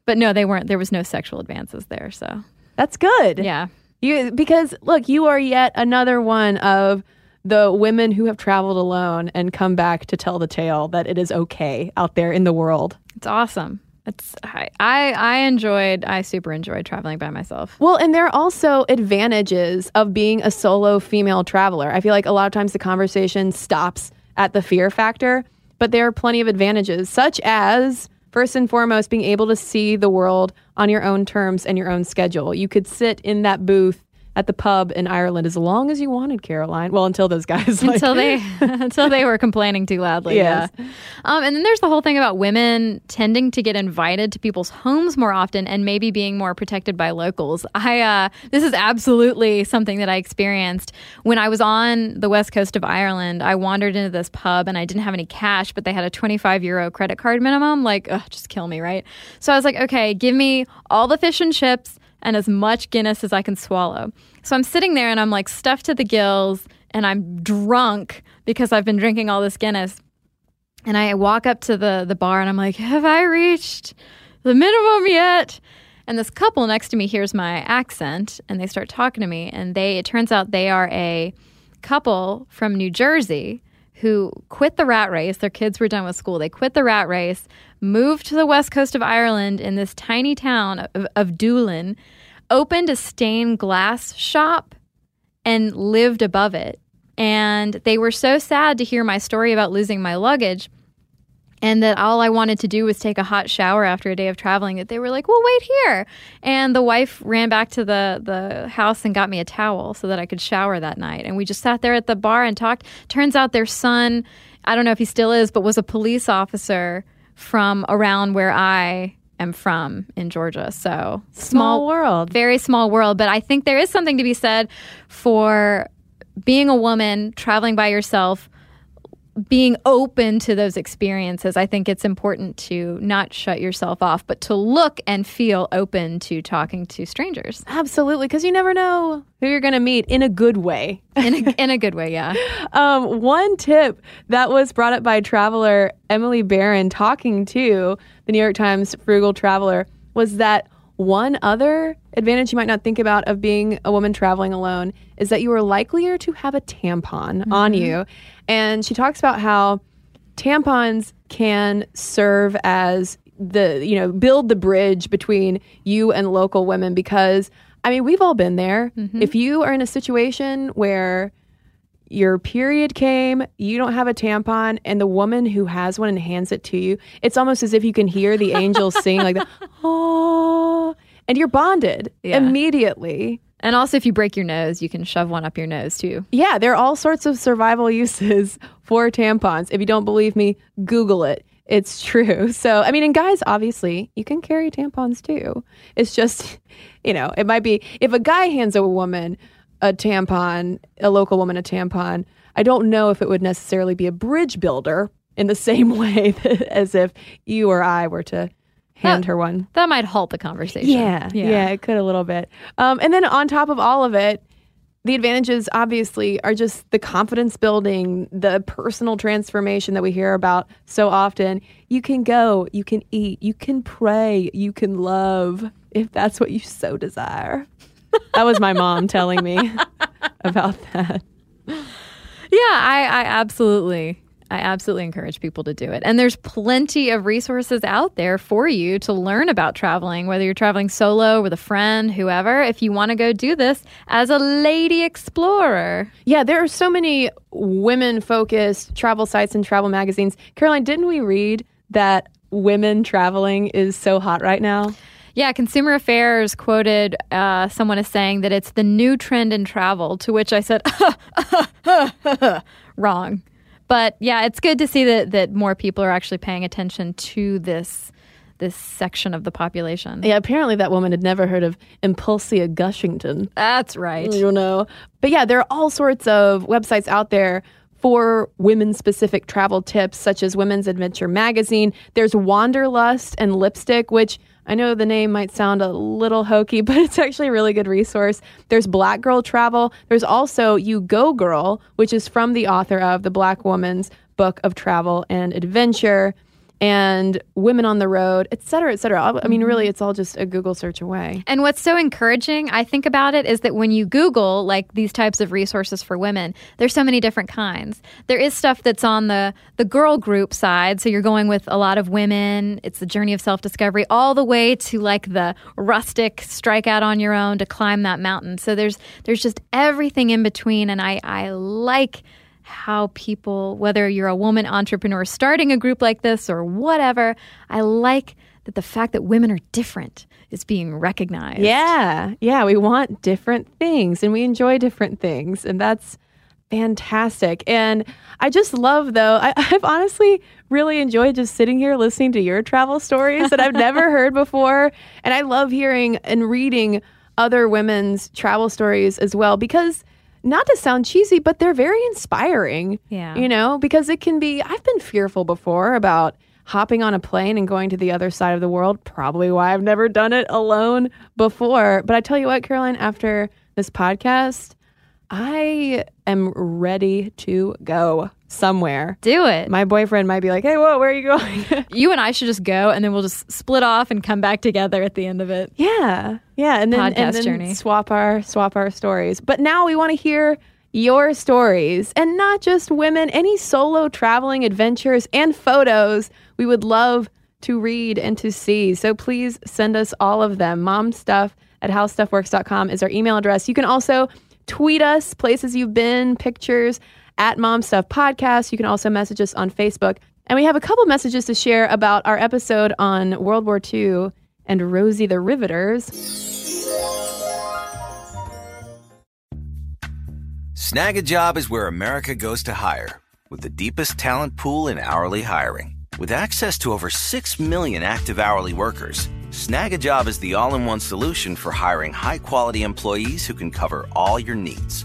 But no, they weren't. There was no sexual advances there, so that's good. yeah. You because look, you are yet another one of the women who have traveled alone and come back to tell the tale that it is okay out there in the world. It's awesome. It's I, I I enjoyed I super enjoyed traveling by myself. Well, and there are also advantages of being a solo female traveler. I feel like a lot of times the conversation stops at the fear factor, but there are plenty of advantages, such as first and foremost being able to see the world on your own terms and your own schedule. You could sit in that booth at the pub in Ireland as long as you wanted, Caroline. Well, until those guys like, until they <laughs> <laughs> until they were complaining too loudly. Yes. Yeah. Um, and then there's the whole thing about women tending to get invited to people's homes more often and maybe being more protected by locals. I uh, this is absolutely something that I experienced when I was on the west coast of Ireland. I wandered into this pub and I didn't have any cash, but they had a 25 euro credit card minimum. Like, ugh, just kill me, right? So I was like, okay, give me all the fish and chips and as much Guinness as I can swallow. So I'm sitting there and I'm like stuffed to the gills and I'm drunk because I've been drinking all this Guinness. And I walk up to the the bar and I'm like, "Have I reached the minimum yet?" And this couple next to me hears my accent and they start talking to me and they it turns out they are a couple from New Jersey who quit the rat race. Their kids were done with school. They quit the rat race, moved to the west coast of Ireland in this tiny town of, of Doolin, opened a stained glass shop, and lived above it. And they were so sad to hear my story about losing my luggage and that all I wanted to do was take a hot shower after a day of traveling. That they were like, "Well, wait here," and the wife ran back to the the house and got me a towel so that I could shower that night. And we just sat there at the bar and talked. Turns out their son, I don't know if he still is, but was a police officer from around where I am from in Georgia. So Small world. very small world. But I think there is something to be said for being a woman traveling by yourself being open to those experiences, I think it's important to not shut yourself off, but to look and feel open to talking to strangers Absolutely, because you never know who you're going to meet in a good way. in a, <laughs> in a good way. Yeah. Um, one tip that was brought up by traveler Emily Barron talking to the New York Times Frugal Traveler was that one other advantage you might not think about of being a woman traveling alone is that you are likelier to have a tampon on mm-hmm. you. And she talks about how tampons can serve as the, you know, build the bridge between you and local women because I mean, we've all been there. Mm-hmm. If you are in a situation where your period came, you don't have a tampon, and the woman who has one and hands it to you, it's almost as if you can hear the angels <laughs> sing like that. Oh, and you're bonded Yeah. immediately. And also, if you break your nose, you can shove one up your nose too. Yeah, there are all sorts of survival <laughs> uses for tampons. If you don't believe me, Google it. It's true. <laughs> So, I mean, and guys, obviously, you can carry tampons too. It's just, you know, it might be if a guy hands a woman a tampon, a local woman a tampon, I don't know if it would necessarily be a bridge builder in the <laughs> same way that, <laughs> as if you or I were to hand her one. That might halt the conversation. Yeah, yeah, it could a little bit. Um, and then on top of all of it, the advantages obviously are just the confidence building, the personal transformation that we hear about so often. You can go, you can eat, you can pray, you can love if that's what you so desire. That was my mom telling me <laughs> about that. Yeah, I, I absolutely, I absolutely encourage people to do it. And there's plenty of resources out there for you to learn about traveling, whether you're traveling solo with a friend, whoever. If you want to go do this as a lady explorer, Yeah, there are so many women focused travel sites and travel magazines. Caroline, didn't we read that women traveling is so hot right now? Yeah, Consumer Affairs quoted uh, someone as saying that it's the new trend in travel, to which I said, <laughs> wrong. But yeah, it's good to see that, that more people are actually paying attention to this this section of the population. Yeah, apparently that woman had never heard of Impulsia Gushington. That's right. You know. But yeah, there are all sorts of websites out there for women specific travel tips, such as Women's Adventure Magazine. There's Wanderlust and Lipstick, which I know the name might sound a little hokey, <laughs> but it's actually a really good resource. There's Black Girl Travel. There's also You Go Girl, which is from the author of the Black Woman's Book of Travel and Adventure. And women on the road, et cetera, et cetera. I mean, really, mm-hmm. it's all just a Google search away. And what's so encouraging, I think about it, is that when you Google like these types of resources for women, there's so many different kinds. There is stuff that's on the the girl group side, so you're going with a lot of women. It's the journey of self discovery, all the way to like the rustic strike out on your own to climb that mountain. So there's there's just everything in between, and I I like how people, whether you're a woman entrepreneur starting a group like this or whatever, I like that the fact that women are different is being recognized. Yeah, yeah, we want different things and we enjoy different things, and that's fantastic. And I just love, though, I, <laughs> I've honestly really enjoyed just sitting here listening to your travel stories that I've never <laughs> heard before. And I love hearing and reading other women's travel stories as well because. Not to sound cheesy, but they're very inspiring. Yeah. You know, because it can be, I've been fearful before about hopping on a plane and going to the other side of the world. Probably why I've never done it alone before. But I tell you what, Caroline, after this podcast, I am ready to go somewhere. Do it. My boyfriend might be like, hey, whoa, where are you going? <laughs> you and I should just go and then we'll just split off and come back together at the end of it. yeah. Yeah. And then, and Podcast then journey. swap our swap our stories. But now we want to hear your stories and not just women, any solo traveling adventures and photos we would love to read and to see. So please send us all of them. Mom stuff at howstuffworks.com is our email address. You can also tweet us places you've been, pictures at Mom Stuff Podcast. You can also message us on Facebook And we have a couple messages to share about our episode on World War II and Rosie the Riveters. Snagajob is where America goes to hire, with the deepest talent pool in hourly hiring. With access to over 6 million active hourly workers, Snagajob is the all in one solution for hiring high quality employees who can cover all your needs.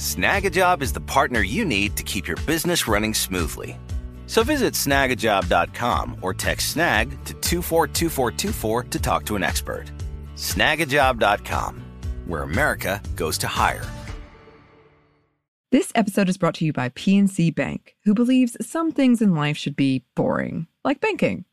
Snagajob is the partner you need to keep your business running smoothly. So visit snagajob.com or text snag to 242424 to talk to an expert. Snagajob.com, where America goes to hire. This episode is brought to you by PNC Bank, who believes some things in life should be boring, like banking.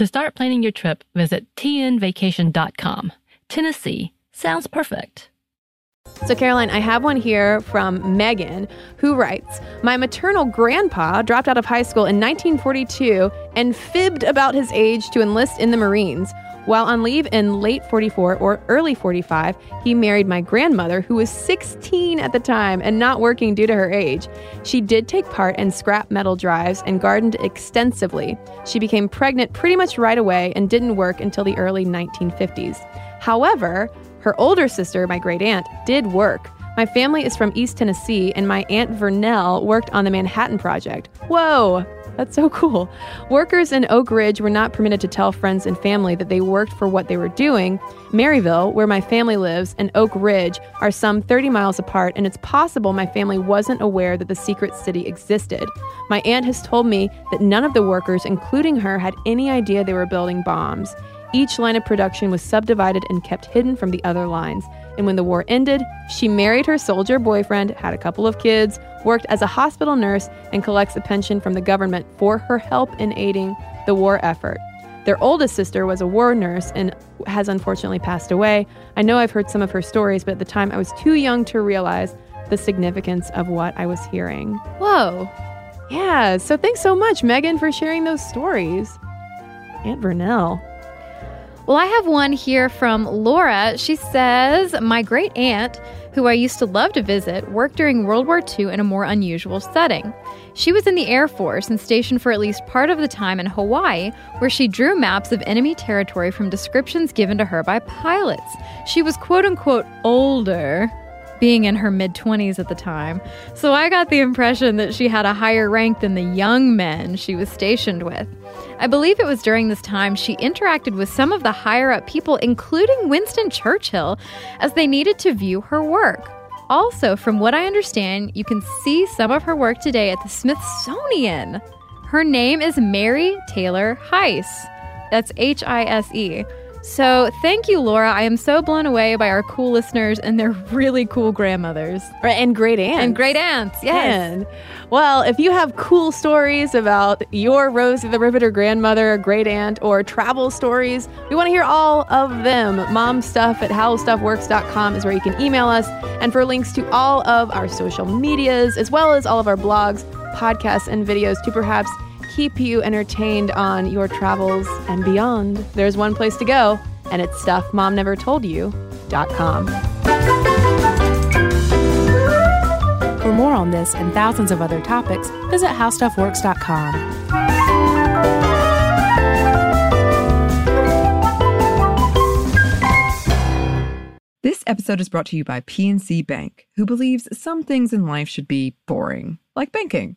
To start planning your trip, visit tnvacation.com. Tennessee sounds perfect. So, Caroline, I have one here from Megan who writes My maternal grandpa dropped out of high school in 1942 and fibbed about his age to enlist in the Marines. While on leave in late 44 or early 45, he married my grandmother, who was 16 at the time and not working due to her age. She did take part in scrap metal drives and gardened extensively. She became pregnant pretty much right away and didn't work until the early 1950s. However, her older sister, my great aunt, did work. My family is from East Tennessee, and my Aunt Vernell worked on the Manhattan Project. Whoa! That's so cool. Workers in Oak Ridge were not permitted to tell friends and family that they worked for what they were doing. Maryville, where my family lives, and Oak Ridge are some 30 miles apart, and it's possible my family wasn't aware that the secret city existed. My aunt has told me that none of the workers, including her, had any idea they were building bombs. Each line of production was subdivided and kept hidden from the other lines. And when the war ended, she married her soldier boyfriend, had a couple of kids, worked as a hospital nurse, and collects a pension from the government for her help in aiding the war effort. Their oldest sister was a war nurse and has unfortunately passed away. I know I've heard some of her stories, but at the time I was too young to realize the significance of what I was hearing. Whoa. Yeah, so thanks so much, Megan, for sharing those stories. Aunt Vernell. Well, I have one here from Laura. She says, My great aunt, who I used to love to visit, worked during World War II in a more unusual setting. She was in the Air Force and stationed for at least part of the time in Hawaii, where she drew maps of enemy territory from descriptions given to her by pilots. She was quote unquote older being in her mid 20s at the time. So I got the impression that she had a higher rank than the young men she was stationed with. I believe it was during this time she interacted with some of the higher up people, including Winston Churchill, as they needed to view her work. Also, from what I understand, you can see some of her work today at the Smithsonian. Her name is Mary Taylor Heise. That's H I S E. So, thank you, Laura. I am so blown away by our cool listeners and their really cool grandmothers. And great aunts. And great aunts, yes. And, well, if you have cool stories about your Rosie the Riveter grandmother, great aunt, or travel stories, we want to hear all of them. Momstuff at howstuffworks.com is where you can email us. And for links to all of our social medias, as well as all of our blogs, podcasts, and videos to perhaps keep you entertained on your travels and beyond, there's one place to go, and it's stuffmomnevertoldyou.com. For more on this and thousands of other topics, visit howstuffworks.com. This episode is brought to you by PNC Bank, who believes some things in life should be boring, like banking.